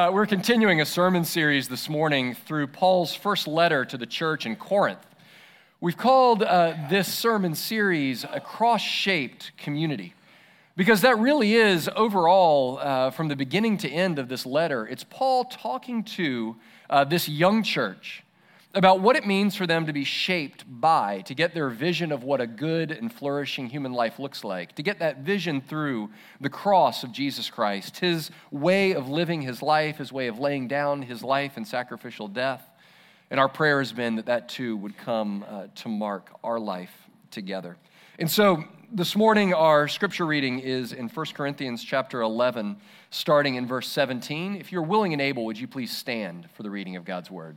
uh, we're continuing a sermon series this morning through Paul's first letter to the church in Corinth. We've called uh, this sermon series a cross shaped community because that really is, overall, uh, from the beginning to end of this letter, it's Paul talking to uh, this young church about what it means for them to be shaped by, to get their vision of what a good and flourishing human life looks like, to get that vision through the cross of Jesus Christ, his way of living his life, his way of laying down his life in sacrificial death. And our prayer has been that that too would come uh, to mark our life together. And so this morning, our scripture reading is in 1 Corinthians chapter 11, starting in verse 17. If you're willing and able, would you please stand for the reading of God's word?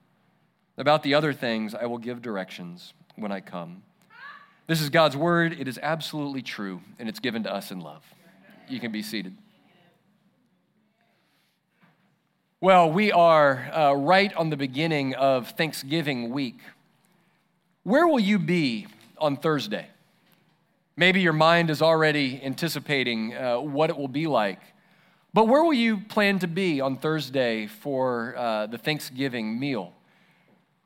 About the other things, I will give directions when I come. This is God's word. It is absolutely true, and it's given to us in love. You can be seated. Well, we are uh, right on the beginning of Thanksgiving week. Where will you be on Thursday? Maybe your mind is already anticipating uh, what it will be like. But where will you plan to be on Thursday for uh, the Thanksgiving meal?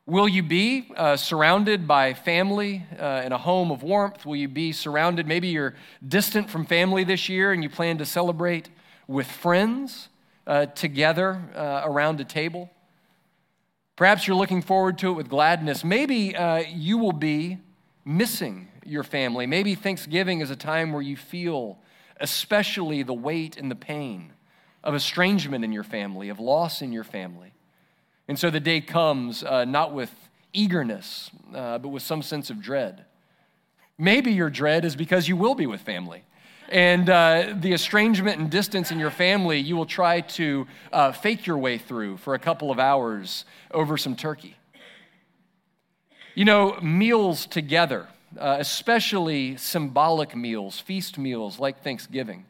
Will you be uh, surrounded by family uh, in a home of warmth? Will you be surrounded? Maybe you're distant from family this year and you plan to celebrate with friends uh, together uh, around a table. Perhaps you're looking forward to it with gladness. Maybe uh, you will be missing your family. Maybe Thanksgiving is a time where you feel especially the weight and the pain of estrangement in your family, of loss in your family. And so the day comes uh, not with eagerness, uh, but with some sense of dread. Maybe your dread is because you will be with family. And uh, the estrangement and distance in your family, you will try to uh, fake your way through for a couple of hours over some turkey. You know, meals together, uh, especially symbolic meals, feast meals like Thanksgiving,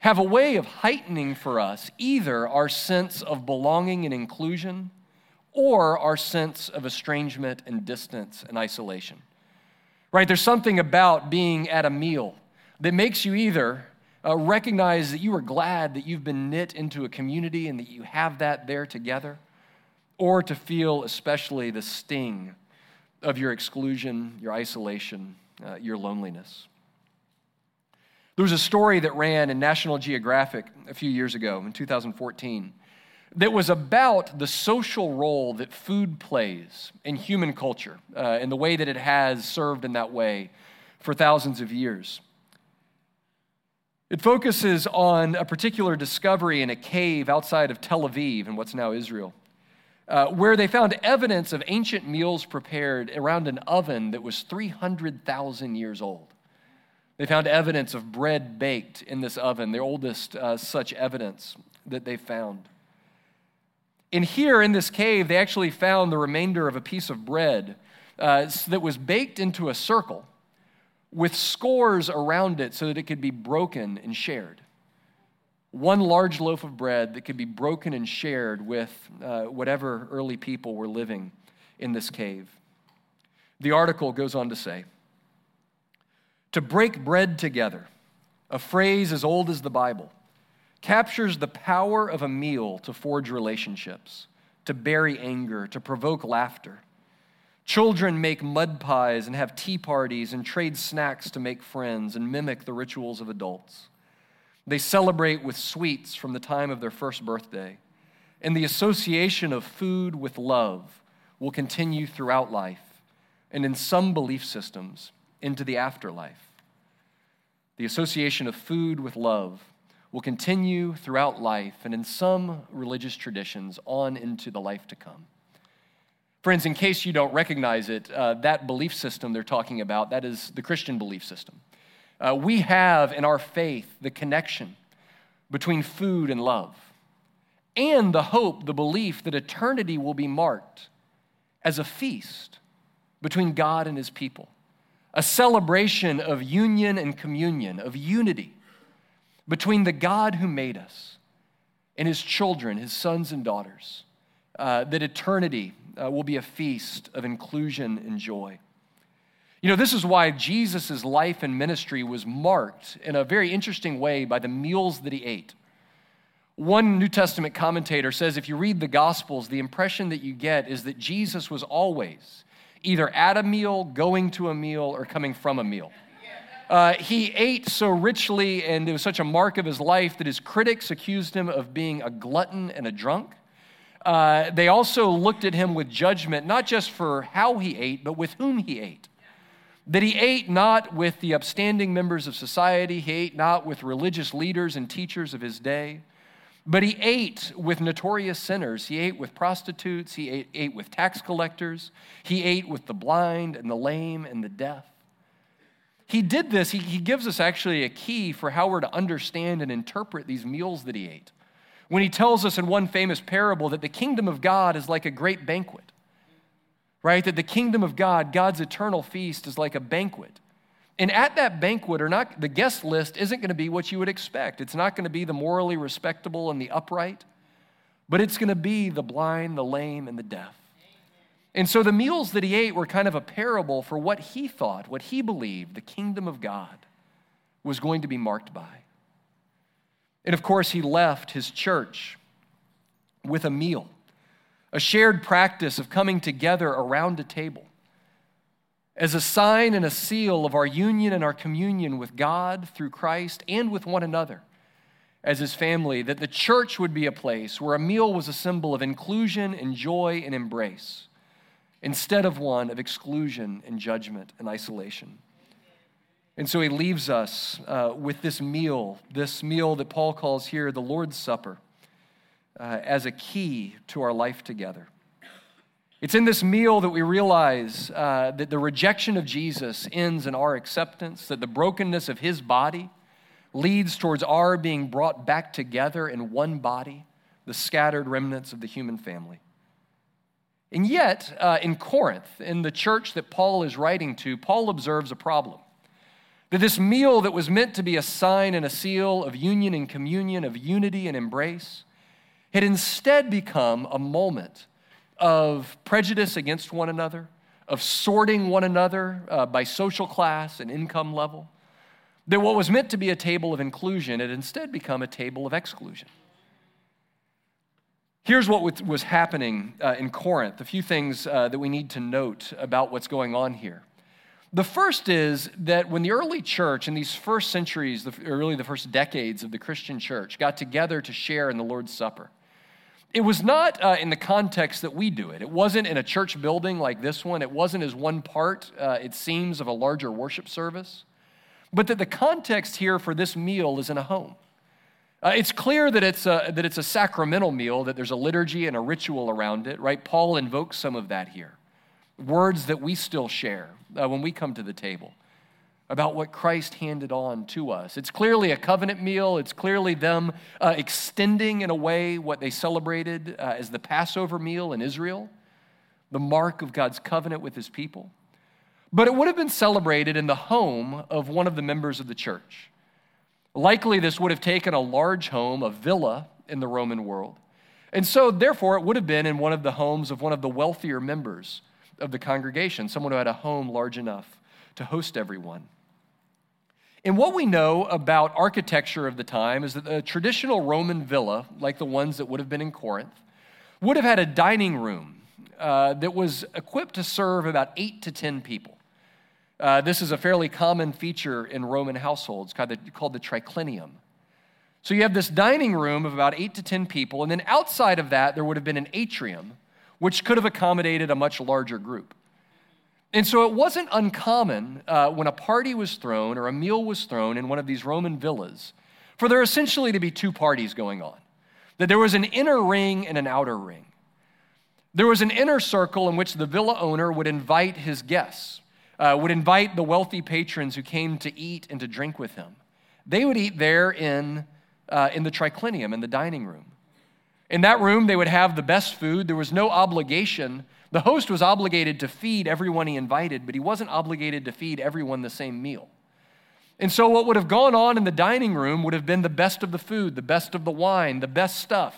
have a way of heightening for us either our sense of belonging and inclusion or our sense of estrangement and distance and isolation. Right? There's something about being at a meal that makes you either Uh, recognize that you are glad that you've been knit into a community and that you have that there together, or to feel especially the sting of your exclusion, your isolation, uh, your loneliness. There was a story that ran in National Geographic a few years ago in 2014 that was about the social role that food plays in human culture uh, and the way that it has served in that way for thousands of years. It focuses on a particular discovery in a cave outside of Tel Aviv in what's now Israel, uh, where they found evidence of ancient meals prepared around an oven that was 300,000 years old. They found evidence of bread baked in this oven, the oldest uh, such evidence that they found. And here in this cave, they actually found the remainder of a piece of bread uh, that was baked into a circle with scores around it so that it could be broken and shared. One large loaf of bread that could be broken and shared with uh, whatever early people were living in this cave. The article goes on to say to break bread together, a phrase as old as the Bible, captures the power of a meal to forge relationships, to bury anger, to provoke laughter. Children make mud pies and have tea parties and trade snacks to make friends and mimic the rituals of adults. They celebrate with sweets from the time of their first birthday. And the association of food with love will continue throughout life and in some belief systems into the afterlife. The association of food with love will continue throughout life and in some religious traditions on into the life to come. Friends, in case you don't recognize it, uh, that belief system they're talking about, that is the Christian belief system. Uh, we have in our faith the connection between food and love, and the hope, the belief that eternity will be marked as a feast between God and his people a celebration of union and communion, of unity between the God who made us and his children, his sons and daughters, uh, that eternity uh, will be a feast of inclusion and joy. You know, this is why Jesus' life and ministry was marked in a very interesting way by the meals that he ate. One New Testament commentator says if you read the Gospels, the impression that you get is that Jesus was always either at a meal, going to a meal, or coming from a meal. Uh, he ate so richly, and it was such a mark of his life that his critics accused him of being a glutton and a drunk. Uh, they also looked at him with judgment, not just for how he ate, but with whom he ate. That he ate not with the upstanding members of society, he ate not with religious leaders and teachers of his day. But he ate with notorious sinners. He ate with prostitutes. He ate, ate, with tax collectors. He ate with the blind and the lame and the deaf. He did this. He, he gives us actually a key for how we're to understand and interpret these meals that he ate. When he tells us in one famous parable that the kingdom of God is like a great banquet, right? That the kingdom of God, God's eternal feast, is like a banquet. And at that banquet, or not, the guest list isn't going to be what you would expect. It's not going to be the morally respectable and the upright, but it's going to be the blind, the lame, and the deaf. And so the meals that he ate were kind of a parable for what he thought, what he believed the kingdom of God was going to be marked by. And of course, he left his church with a meal, a shared practice of coming together around a table as a sign and a seal of our union and our communion with God through Christ and with one another as his family, that the church would be a place where a meal was a symbol of inclusion and joy and embrace instead of one of exclusion and judgment and isolation. And so he leaves us uh, with this meal, this meal that Paul calls here the Lord's Supper, uh, as a key to our life together. It's in this meal that we realize uh, that the rejection of Jesus ends in our acceptance, that the brokenness of his body leads towards our being brought back together in one body, the scattered remnants of the human family. And yet, uh, in Corinth, in the church that Paul is writing to, Paul observes a problem. That this meal that was meant to be a sign and a seal of union and communion, of unity and embrace, had instead become a moment of prejudice against one another, of sorting one another uh, by social class and income level, That what was meant to be a table of inclusion had instead become a table of exclusion. Here's what was happening uh, in Corinth a few things uh, that we need to note about what's going on here. The first is that when the early church, in these first centuries, the, really the first decades of the Christian church, got together to share in the Lord's Supper, it was not uh, in the context that we do it. It wasn't in a church building like this one. It wasn't as one part, uh, it seems, of a larger worship service. But that the context here for this meal is in a home. Uh, it's clear that it's, a, that it's a sacramental meal, that there's a liturgy and a ritual around it, right? Paul invokes some of that here. Words that we still share uh, when we come to the table about what Christ handed on to us. It's clearly a covenant meal. It's clearly them uh, extending, in a way, what they celebrated uh, as the Passover meal in Israel, the mark of God's covenant with his people. But it would have been celebrated in the home of one of the members of the church. Likely, this would have taken a large home, a villa in the Roman world. And so, therefore, it would have been in one of the homes of one of the wealthier members of the congregation, someone who had a home large enough to host everyone. And what we know about architecture of the time is that a traditional Roman villa, like the ones that would have been in Corinth, would have had a dining room uh, that was equipped to serve about eight to 10 people. Uh, this is a fairly common feature in Roman households called the, called the triclinium. So you have this dining room of about eight to 10 people, and then outside of that, there would have been an atrium, which could have accommodated a much larger group. And so it wasn't uncommon uh, when a party was thrown or a meal was thrown in one of these Roman villas for there essentially to be two parties going on. That there was an inner ring and an outer ring. There was an inner circle in which the villa owner would invite his guests uh, would invite the wealthy patrons who came to eat and to drink with him. They would eat there in, uh, in the triclinium, in the dining room. In that room, they would have the best food. There was no obligation. The host was obligated to feed everyone he invited, but he wasn't obligated to feed everyone the same meal. And so, what would have gone on in the dining room would have been the best of the food, the best of the wine, the best stuff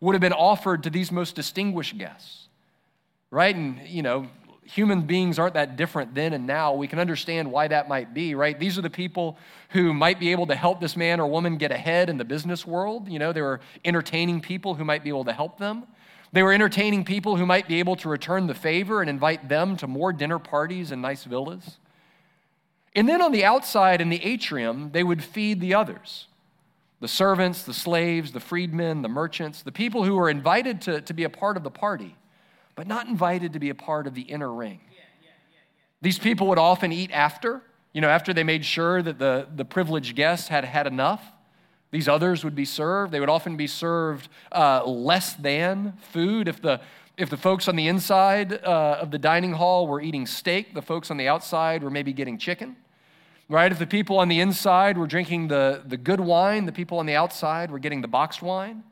would have been offered to these most distinguished guests. Right? And, you know, human beings aren't that different then and now. We can understand why that might be, right? These are the people who might be able to help this man or woman get ahead in the business world. You know, they were entertaining people who might be able to help them. They were entertaining people who might be able to return the favor and invite them to more dinner parties and nice villas. And then on the outside in the atrium, they would feed the others the servants, the slaves, the freedmen, the merchants, the people who were invited to, to be a part of the party but not invited to be a part of the inner ring. These people would often eat after, you know, after they made sure that the, the privileged guests had had enough. These others would be served. They would often be served uh, less than food. If the, if the folks on the inside uh, of the dining hall were eating steak, the folks on the outside were maybe getting chicken. Right? If the people on the inside were drinking the, the good wine, the people on the outside were getting the boxed wine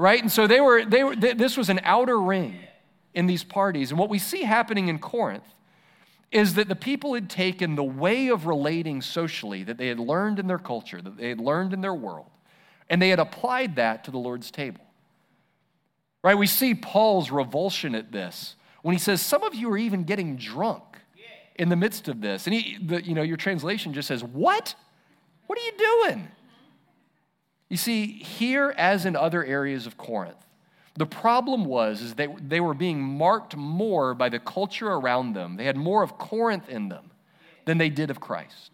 right? And so they were, they were, this was an outer ring in these parties. And what we see happening in Corinth is that the people had taken the way of relating socially that they had learned in their culture, that they had learned in their world, and they had applied that to the Lord's table. Right? We see Paul's revulsion at this when he says, Some of you are even getting drunk in the midst of this. And he, the, you know, your translation just says, What? What are you doing? You see, here as in other areas of Corinth, the problem was is that they were being marked more by the culture around them. They had more of Corinth in them than they did of Christ.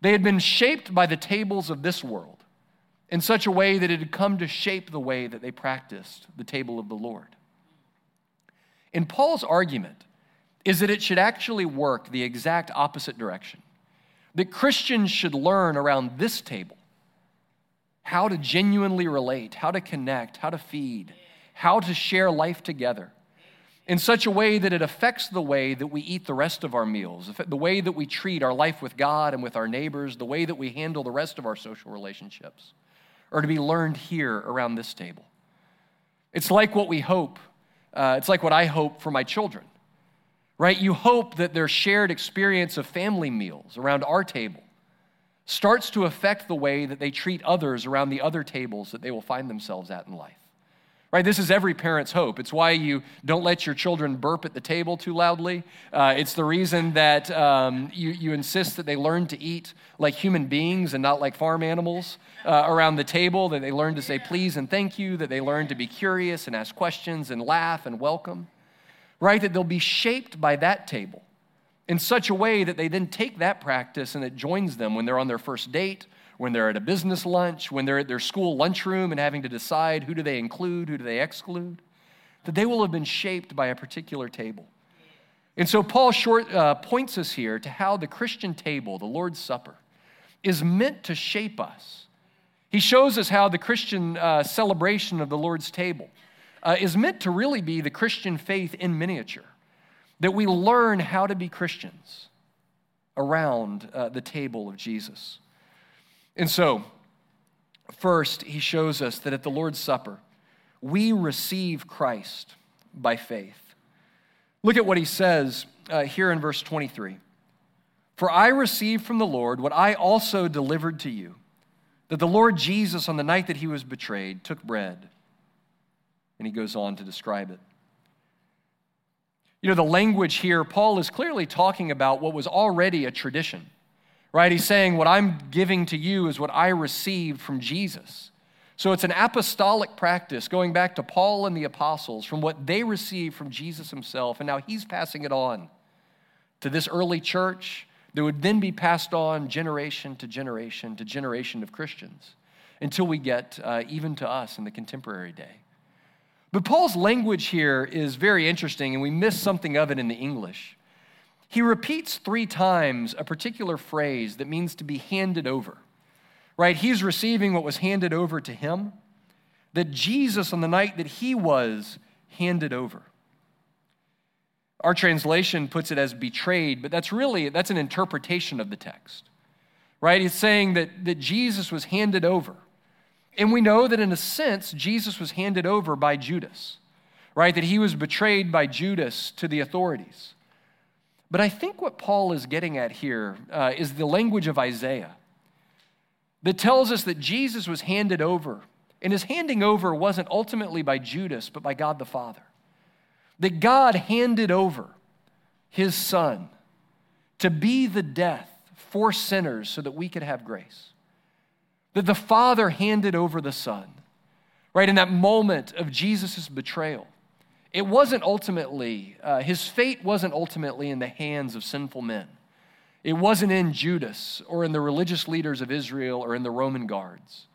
They had been shaped by the tables of this world in such a way that it had come to shape the way that they practiced the table of the Lord. In Paul's argument is that it should actually work the exact opposite direction. That Christians should learn around this table how to genuinely relate, how to connect, how to feed, how to share life together in such a way that it affects the way that we eat the rest of our meals, the way that we treat our life with God and with our neighbors, the way that we handle the rest of our social relationships, are to be learned here around this table. It's like what we hope, uh, it's like what I hope for my children, right? You hope that their shared experience of family meals around our table starts to affect the way that they treat others around the other tables that they will find themselves at in life. Right? This is every parent's hope. It's why you don't let your children burp at the table too loudly. Uh, it's the reason that um, you, you insist that they learn to eat like human beings and not like farm animals uh, around the table, that they learn to say please and thank you, that they learn to be curious and ask questions and laugh and welcome. Right? That they'll be shaped by that table in such a way that they then take that practice and it joins them when they're on their first date when they're at a business lunch, when they're at their school lunchroom and having to decide who do they include, who do they exclude, that they will have been shaped by a particular table. And so Paul short, uh, points us here to how the Christian table, the Lord's Supper, is meant to shape us. He shows us how the Christian uh, celebration of the Lord's table uh, is meant to really be the Christian faith in miniature, that we learn how to be Christians around uh, the table of Jesus. And so, first, he shows us that at the Lord's Supper, we receive Christ by faith. Look at what he says uh, here in verse 23 For I received from the Lord what I also delivered to you that the Lord Jesus, on the night that he was betrayed, took bread. And he goes on to describe it. You know, the language here, Paul is clearly talking about what was already a tradition right? He's saying, What I'm giving to you is what I received from Jesus. So it's an apostolic practice going back to Paul and the apostles from what they received from Jesus himself, and now he's passing it on to this early church that would then be passed on generation to generation to generation of Christians until we get uh, even to us in the contemporary day. But Paul's language here is very interesting, and we miss something of it in the English. He repeats three times a particular phrase that means to be handed over, right? He's receiving what was handed over to him, that Jesus, on the night that he was handed over. Our translation puts it as betrayed, but that's really, that's an interpretation of the text, right? It's saying that, that Jesus was handed over. And we know that in a sense, Jesus was handed over by Judas, right? That he was betrayed by Judas to the authorities. But I think what Paul is getting at here uh, is the language of Isaiah that tells us that Jesus was handed over, and his handing over wasn't ultimately by Judas, but by God the Father. That God handed over his Son to be the death for sinners so that we could have grace. That the Father handed over the Son, right, in that moment of Jesus' betrayal it wasn't ultimately, uh, his fate wasn't ultimately in the hands of sinful men. It wasn't in Judas or in the religious leaders of Israel or in the Roman guards.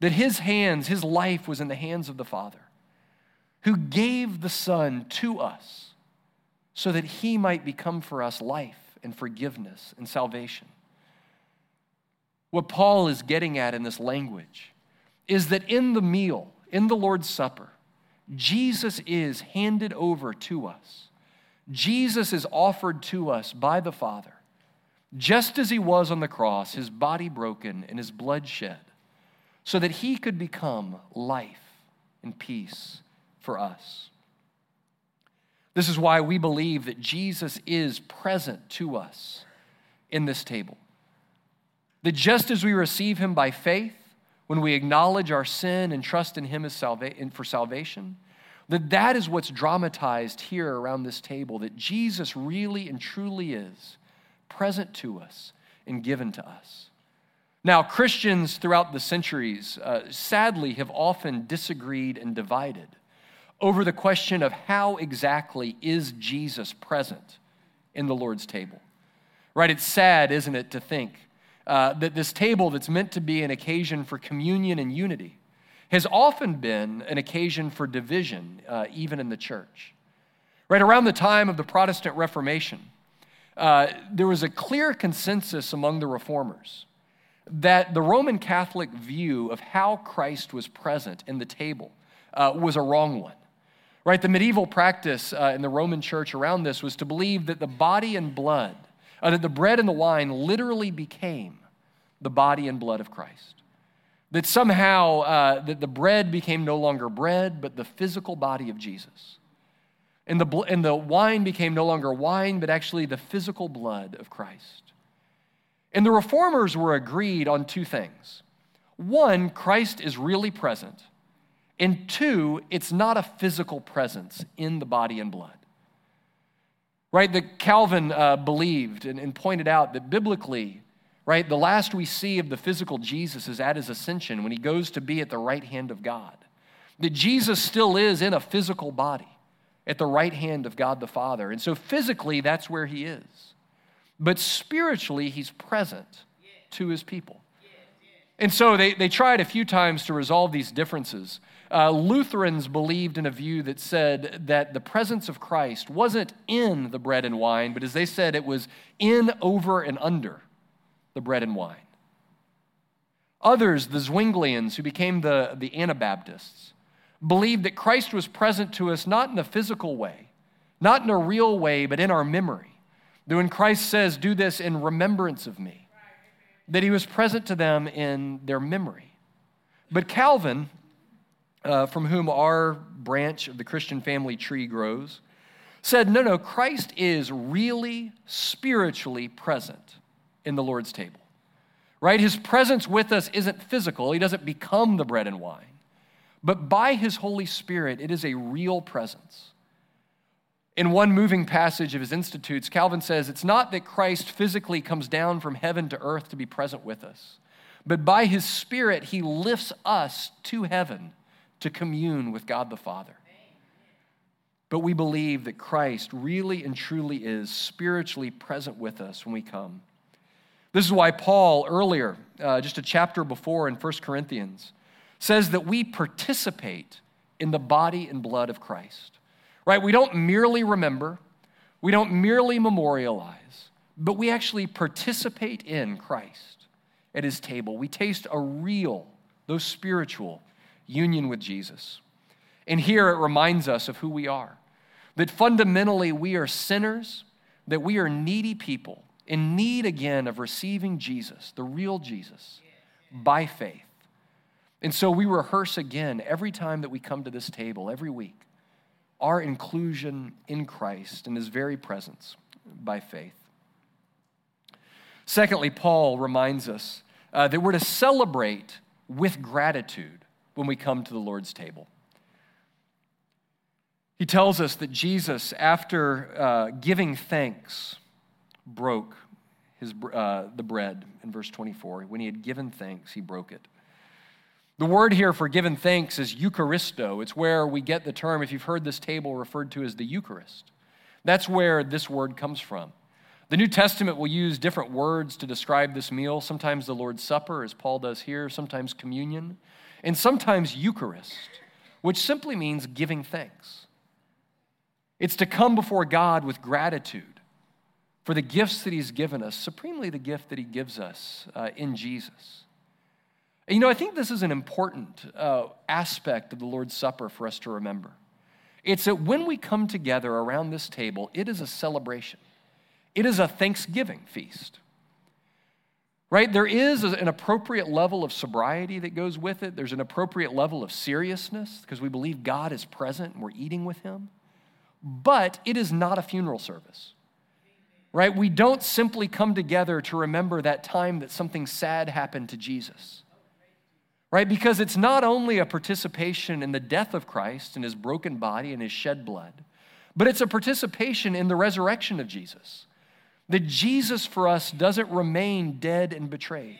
That his hands, his life was in the hands of the Father, who gave the Son to us so that he might become for us life and forgiveness and salvation. What Paul is getting at in this language is that in the meal, in the Lord's Supper, Jesus is handed over to us. Jesus is offered to us by the Father, just as he was on the cross, his body broken and his blood shed, so that he could become life and peace for us. This is why we believe that Jesus is present to us in this table. That just as we receive him by faith, when we acknowledge our sin and trust in Him as salva- for salvation, that that is what's dramatized here around this table, that Jesus really and truly is present to us and given to us. Now, Christians throughout the centuries uh, sadly have often disagreed and divided over the question of how exactly is Jesus present in the Lord's table. Right? It's sad, isn't it, to think uh, that this table that's meant to be an occasion for communion and unity has often been an occasion for division, uh, even in the church. Right around the time of the Protestant Reformation, uh, there was a clear consensus among the reformers that the Roman Catholic view of how Christ was present in the table uh, was a wrong one. Right? The medieval practice uh, in the Roman church around this was to believe that the body and blood uh, that the bread and the wine literally became the body and blood of Christ. That somehow uh, that the bread became no longer bread, but the physical body of Jesus. And the, and the wine became no longer wine, but actually the physical blood of Christ. And the reformers were agreed on two things. One, Christ is really present, And two, it's not a physical presence in the body and blood. Right? That Calvin uh, believed and, and pointed out that biblically, right, the last we see of the physical Jesus is at his ascension when he goes to be at the right hand of God. That Jesus still is in a physical body at the right hand of God the Father. And so physically, that's where he is. But spiritually, he's present to his people. And so they, they tried a few times to resolve these differences. Uh, Lutherans believed in a view that said that the presence of Christ wasn't in the bread and wine, but as they said, it was in, over, and under the bread and wine. Others, the Zwinglians, who became the, the Anabaptists, believed that Christ was present to us not in a physical way, not in a real way, but in our memory. That when Christ says, Do this in remembrance of me, that he was present to them in their memory. But Calvin, uh, from whom our branch of the Christian family tree grows, said, No, no, Christ is really spiritually present in the Lord's table. Right? His presence with us isn't physical, he doesn't become the bread and wine. But by his Holy Spirit, it is a real presence. In one moving passage of his Institutes, Calvin says, It's not that Christ physically comes down from heaven to earth to be present with us, but by his Spirit, he lifts us to heaven to commune with God the Father. But we believe that Christ really and truly is spiritually present with us when we come. This is why Paul, earlier, uh, just a chapter before in 1 Corinthians, says that we participate in the body and blood of Christ right? We don't merely remember, we don't merely memorialize, but we actually participate in Christ at his table. We taste a real, though spiritual, union with Jesus. And here it reminds us of who we are that fundamentally we are sinners, that we are needy people in need again of receiving Jesus, the real Jesus, by faith. And so we rehearse again every time that we come to this table, every week our inclusion in Christ and his very presence by faith. Secondly, Paul reminds us uh, that we're to celebrate with gratitude when we come to the Lord's table. He tells us that Jesus, after uh, giving thanks, broke his, uh, the bread in verse 24. When he had given thanks, he broke it. The word here for given thanks is Eucharisto. It's where we get the term, if you've heard this table referred to as the Eucharist. That's where this word comes from. The New Testament will use different words to describe this meal. Sometimes the Lord's Supper, as Paul does here, sometimes communion, and sometimes Eucharist, which simply means giving thanks. It's to come before God with gratitude for the gifts that He's given us, supremely the gift that He gives us uh, in Jesus. You know, I think this is an important uh, aspect of the Lord's Supper for us to remember. It's that when we come together around this table, it is a celebration, it is a Thanksgiving feast. Right? There is an appropriate level of sobriety that goes with it. There's an appropriate level of seriousness because we believe God is present and we're eating with Him. But it is not a funeral service. Right? We don't simply come together to remember that time that something sad happened to Jesus right? Because it's not only a participation in the death of Christ and his broken body and his shed blood, but it's a participation in the resurrection of Jesus. That Jesus for us doesn't remain dead and betrayed,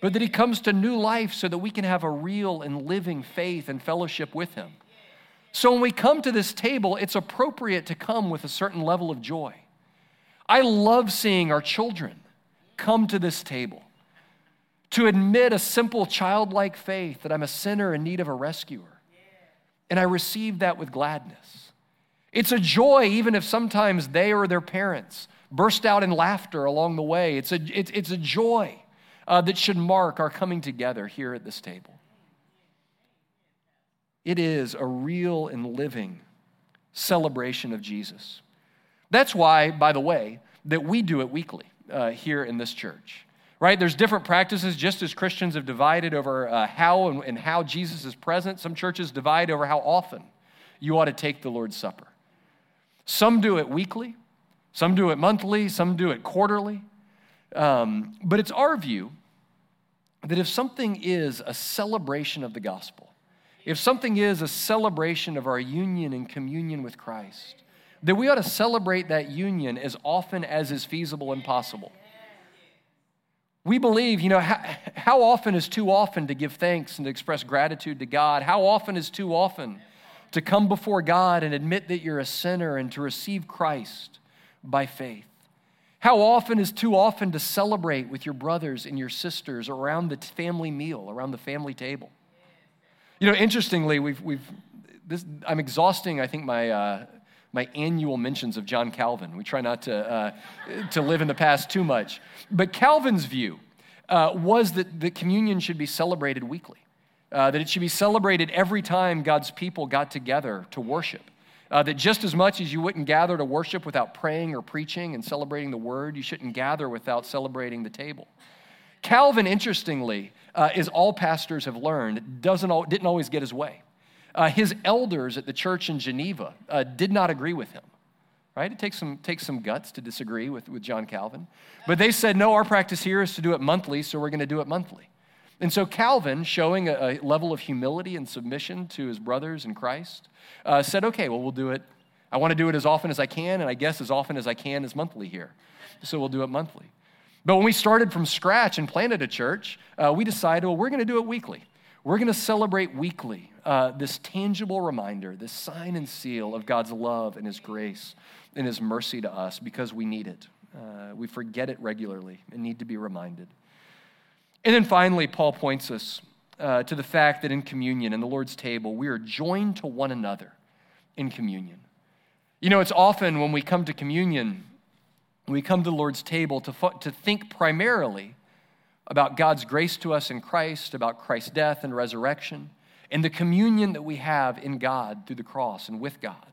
but that he comes to new life so that we can have a real and living faith and fellowship with him. So when we come to this table, it's appropriate to come with a certain level of joy. I love seeing our children come to this table to admit a simple childlike faith that I'm a sinner in need of a rescuer. And I receive that with gladness. It's a joy, even if sometimes they or their parents burst out in laughter along the way. It's a, it's, it's a joy uh, that should mark our coming together here at this table. It is a real and living celebration of Jesus. That's why, by the way, that we do it weekly uh, here in this church right? There's different practices, just as Christians have divided over uh, how and, and how Jesus is present. Some churches divide over how often you ought to take the Lord's Supper. Some do it weekly, some do it monthly, some do it quarterly. Um, but it's our view that if something is a celebration of the gospel, if something is a celebration of our union and communion with Christ, then we ought to celebrate that union as often as is feasible and possible. We believe, you know, how, how, often is too often to give thanks and to express gratitude to God? How often is too often to come before God and admit that you're a sinner and to receive Christ by faith? How often is too often to celebrate with your brothers and your sisters around the family meal, around the family table? You know, interestingly, we've, we've this, I'm exhausting, I think, my, uh, my annual mentions of John Calvin. We try not to, uh, to live in the past too much. But Calvin's view uh, was that the communion should be celebrated weekly, uh, that it should be celebrated every time God's people got together to worship. Uh, that just as much as you wouldn't gather to worship without praying or preaching and celebrating the word, you shouldn't gather without celebrating the table. Calvin, interestingly, uh, as all pastors have learned, doesn't, didn't always get his way. Uh, his elders at the church in Geneva uh, did not agree with him. Right? It takes some, takes some guts to disagree with, with John Calvin. But they said, no, our practice here is to do it monthly, so we're going to do it monthly. And so Calvin, showing a, a, level of humility and submission to his brothers in Christ, uh, said, okay, well, we'll do it. I want to do it as often as I can, and I guess as often as I can is monthly here. So we'll do it monthly. But when we started from scratch and planted a church, uh, we decided, well, we're going to do it weekly. We're going to celebrate weekly uh, this tangible reminder, this sign and seal of God's love and His grace and His mercy to us because we need it. Uh, we forget it regularly and need to be reminded. And then finally, Paul points us uh, to the fact that in communion, in the Lord's table, we are joined to one another in communion. You know, it's often when we come to communion, we come to the Lord's table to, to think primarily about God's grace to us in Christ, about Christ's death and resurrection, and the communion that we have in God through the cross and with God.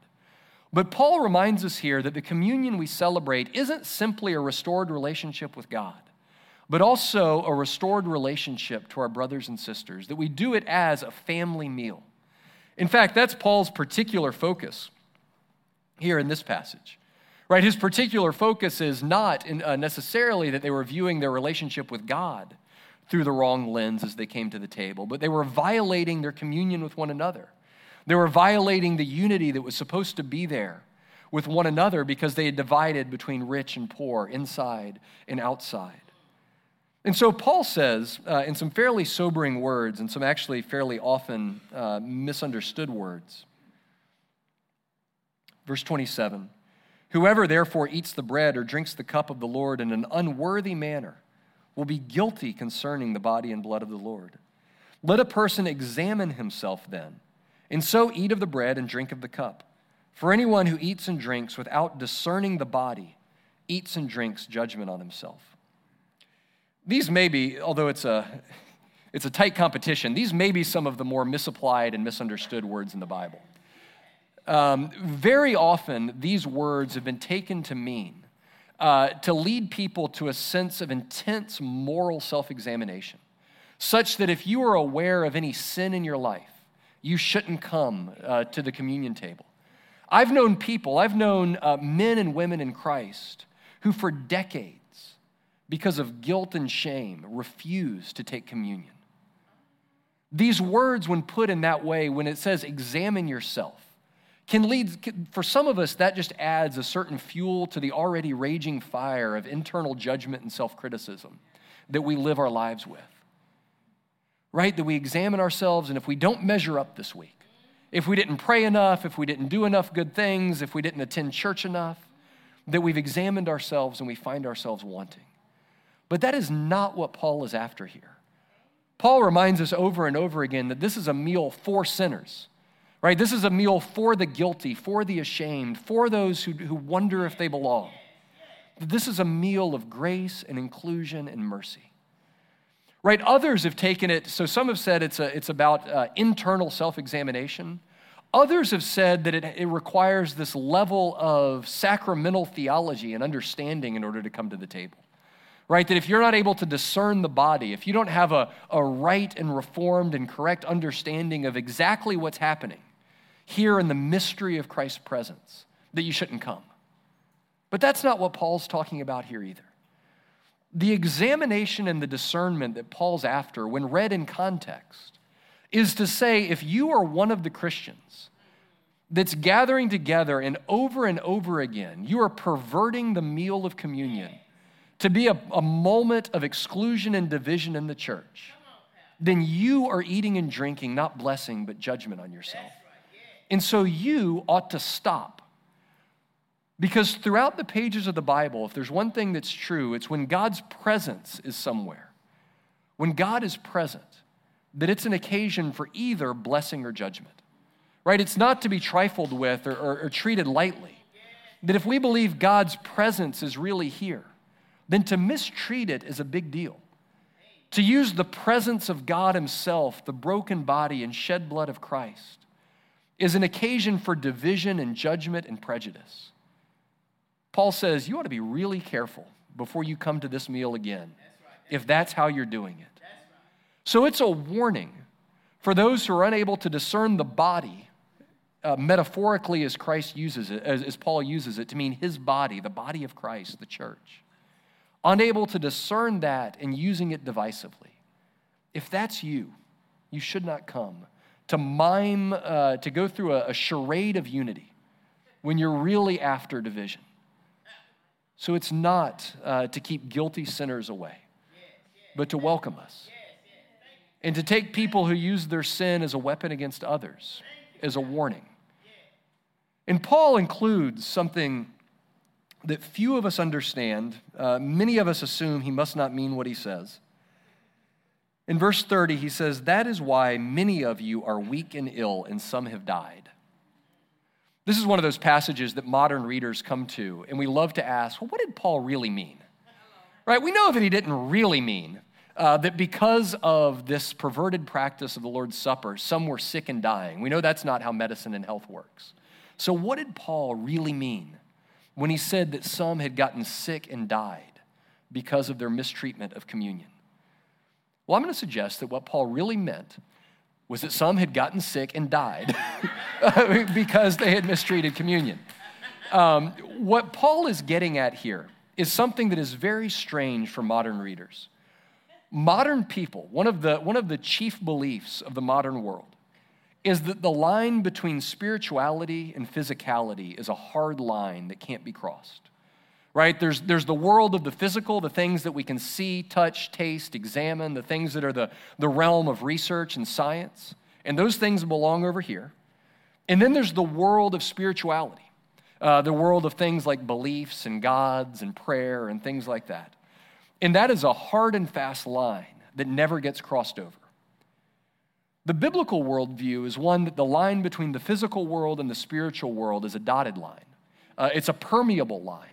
But Paul reminds us here that the communion we celebrate isn't simply a restored relationship with God, but also a restored relationship to our brothers and sisters, that we do it as a family meal. In fact, that's Paul's particular focus here in this passage. Right? His particular focus is not in, uh, necessarily that they were viewing their relationship with God through the wrong lens as they came to the table, but they were violating their communion with one another. They were violating the unity that was supposed to be there with one another because they had divided between rich and poor, inside and outside. And so Paul says, uh, in some fairly sobering words and some actually fairly often uh, misunderstood words, verse 27 Whoever therefore eats the bread or drinks the cup of the Lord in an unworthy manner will be guilty concerning the body and blood of the Lord. Let a person examine himself then, and so eat of the bread and drink of the cup. For anyone who eats and drinks without discerning the body eats and drinks judgment on himself. These may be, although it's a, it's a tight competition, these may be some of the more misapplied and misunderstood words in the Bible. Um, very often, these words have been taken to mean uh, to lead people to a sense of intense moral self examination, such that if you are aware of any sin in your life, you shouldn't come uh, to the communion table. I've known people, I've known uh, men and women in Christ who, for decades, because of guilt and shame, refuse to take communion. These words, when put in that way, when it says examine yourself, can lead, for some of us, that just adds a certain fuel to the already raging fire of internal judgment and self criticism that we live our lives with. Right? That we examine ourselves, and if we don't measure up this week, if we didn't pray enough, if we didn't do enough good things, if we didn't attend church enough, that we've examined ourselves and we find ourselves wanting. But that is not what Paul is after here. Paul reminds us over and over again that this is a meal for sinners right? This is a meal for the guilty, for the ashamed, for those who, who wonder if they belong. This is a meal of grace and inclusion and mercy. Right? Others have taken it, so some have said it's, a, it's about uh, internal self examination. Others have said that it, it requires this level of sacramental theology and understanding in order to come to the table right? That if you're not able to discern the body, if you don't have a, a right and reformed and correct understanding of exactly what's happening, here in the mystery of Christ's presence that you shouldn't come. But that's not what Paul's talking about here either. The examination and the discernment that Paul's after, when read in context, is to say if you are one of the Christians that's gathering together and over and over again, you are perverting the meal of communion to be a, a moment of exclusion and division in the church, then you are eating and drinking not blessing but judgment on yourself. And so you ought to stop. Because throughout the pages of the Bible, if there's one thing that's true, it's when God's presence is somewhere, when God is present, that it's an occasion for either blessing or judgment. Right? It's not to be trifled with or, or, or treated lightly. That if we believe God's presence is really here, then to mistreat it is a big deal. To use the presence of God Himself, the broken body and shed blood of Christ, is an occasion for division and judgment and prejudice. Paul says you ought to be really careful before you come to this meal again, if that's how you're doing it. So it's a warning for those who are unable to discern the body, uh, metaphorically as Christ uses it, as, as Paul uses it, to mean his body, the body of Christ, the church unable to discern that and using it divisively. If that's you, you should not come to mime, uh, to go through a, a charade of unity when you're really after division. So it's not uh, to keep guilty sinners away, but to welcome us. And to take people who use their sin as a weapon against others as a warning. And Paul includes something that few of us understand. Uh, many of us assume he must not mean what he says. In verse 30, he says, That is why many of you are weak and ill, and some have died. This is one of those passages that modern readers come to, and we love to ask, well, what did Paul really mean? Right? We know that he didn't really mean uh, that because of this perverted practice of the Lord's Supper, some were sick and dying. We know that's not how medicine and health works. So, what did Paul really mean? When he said that some had gotten sick and died because of their mistreatment of communion. Well, I'm going to suggest that what Paul really meant was that some had gotten sick and died because they had mistreated communion. Um, what Paul is getting at here is something that is very strange for modern readers. Modern people, one of the, one of the chief beliefs of the modern world, is that the line between spirituality and physicality is a hard line that can't be crossed. Right? There's, there's the world of the physical, the things that we can see, touch, taste, examine, the things that are the, the realm of research and science. And those things belong over here. And then there's the world of spirituality, uh, the world of things like beliefs and gods and prayer and things like that. And that is a hard and fast line that never gets crossed over. The biblical worldview is one that the line between the physical world and the spiritual world is a dotted line, uh, it's a permeable line.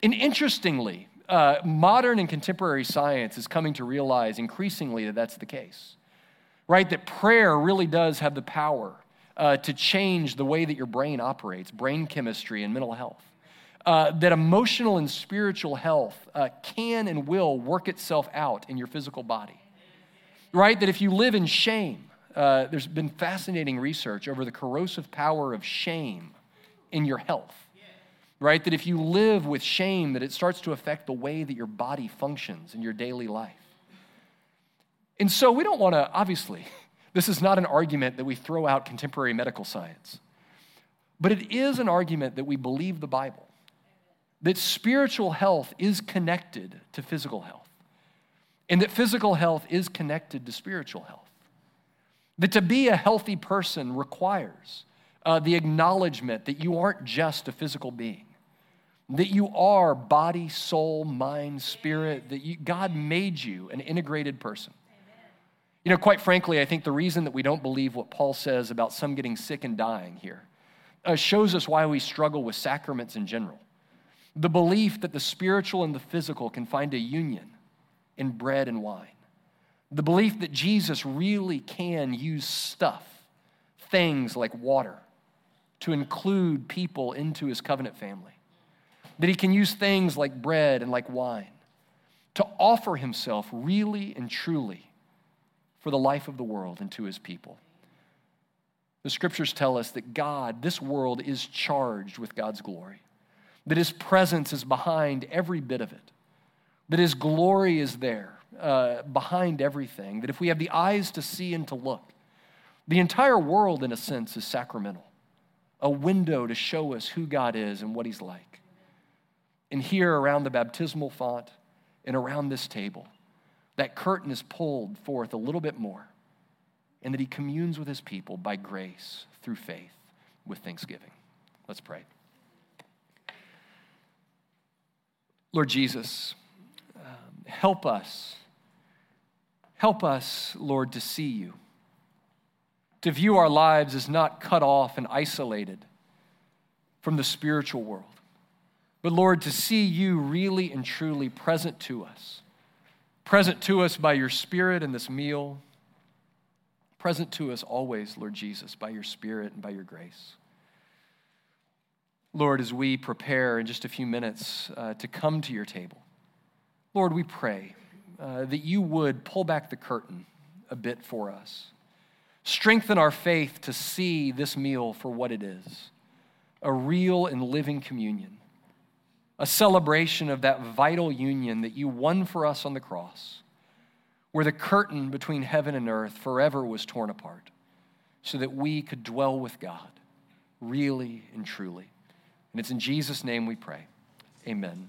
And interestingly, uh, modern and contemporary science is coming to realize increasingly that that's the case, right? That prayer really does have the power uh, to change the way that your brain operates, brain chemistry and mental health. Uh, that emotional and spiritual health uh, can and will work itself out in your physical body right? That if you live in shame, uh, there's been fascinating research over the corrosive power of shame in your health, right? That if you live with shame, that it starts to affect the way that your body functions in your daily life. And so we don't want to, obviously, this is not an argument that we throw out contemporary medical science, but it is an argument that we believe the Bible, that spiritual health is connected to physical health and that physical health is connected to spiritual health. That to be a healthy person requires uh, the acknowledgement that you aren't just a physical being, that you are body, soul, mind, spirit, that you, God made you an integrated person. You know, quite frankly, I think the reason that we don't believe what Paul says about some getting sick and dying here uh, shows us why we struggle with sacraments in general. The belief that the spiritual and the physical can find a union in bread and wine. The belief that Jesus really can use stuff, things like water, to include people into his covenant family. That he can use things like bread and like wine to offer himself really and truly for the life of the world and to his people. The scriptures tell us that God, this world, is charged with God's glory, that his presence is behind every bit of it that His glory is there uh, behind everything, that if we have the eyes to see and to look, The entire world, in a sense, is sacramental, a window to show us who God is and what He's like. And here, around the baptismal font and around this table, that curtain is pulled forth a little bit more, and that He communes with His people by grace through faith with thanksgiving. Let's pray. Lord Jesus, help us. Help us, Lord, to see you to view our lives as not cut off and isolated from the spiritual world. But Lord, to see you really and truly present to us, present to us by your Spirit in this meal, present to us always, Lord Jesus, by your Spirit and by your grace. Lord, as we prepare in just a few minutes uh, to come to your table, Lord, we pray uh, that you would pull back the curtain a bit for us Strengthen our faith to see this meal for what it is a real and living communion, a celebration of that vital union that you won for us on the cross, where the curtain between heaven and earth forever was torn apart, so that we could dwell with God really and truly. And it's in Jesus' name we pray. Amen.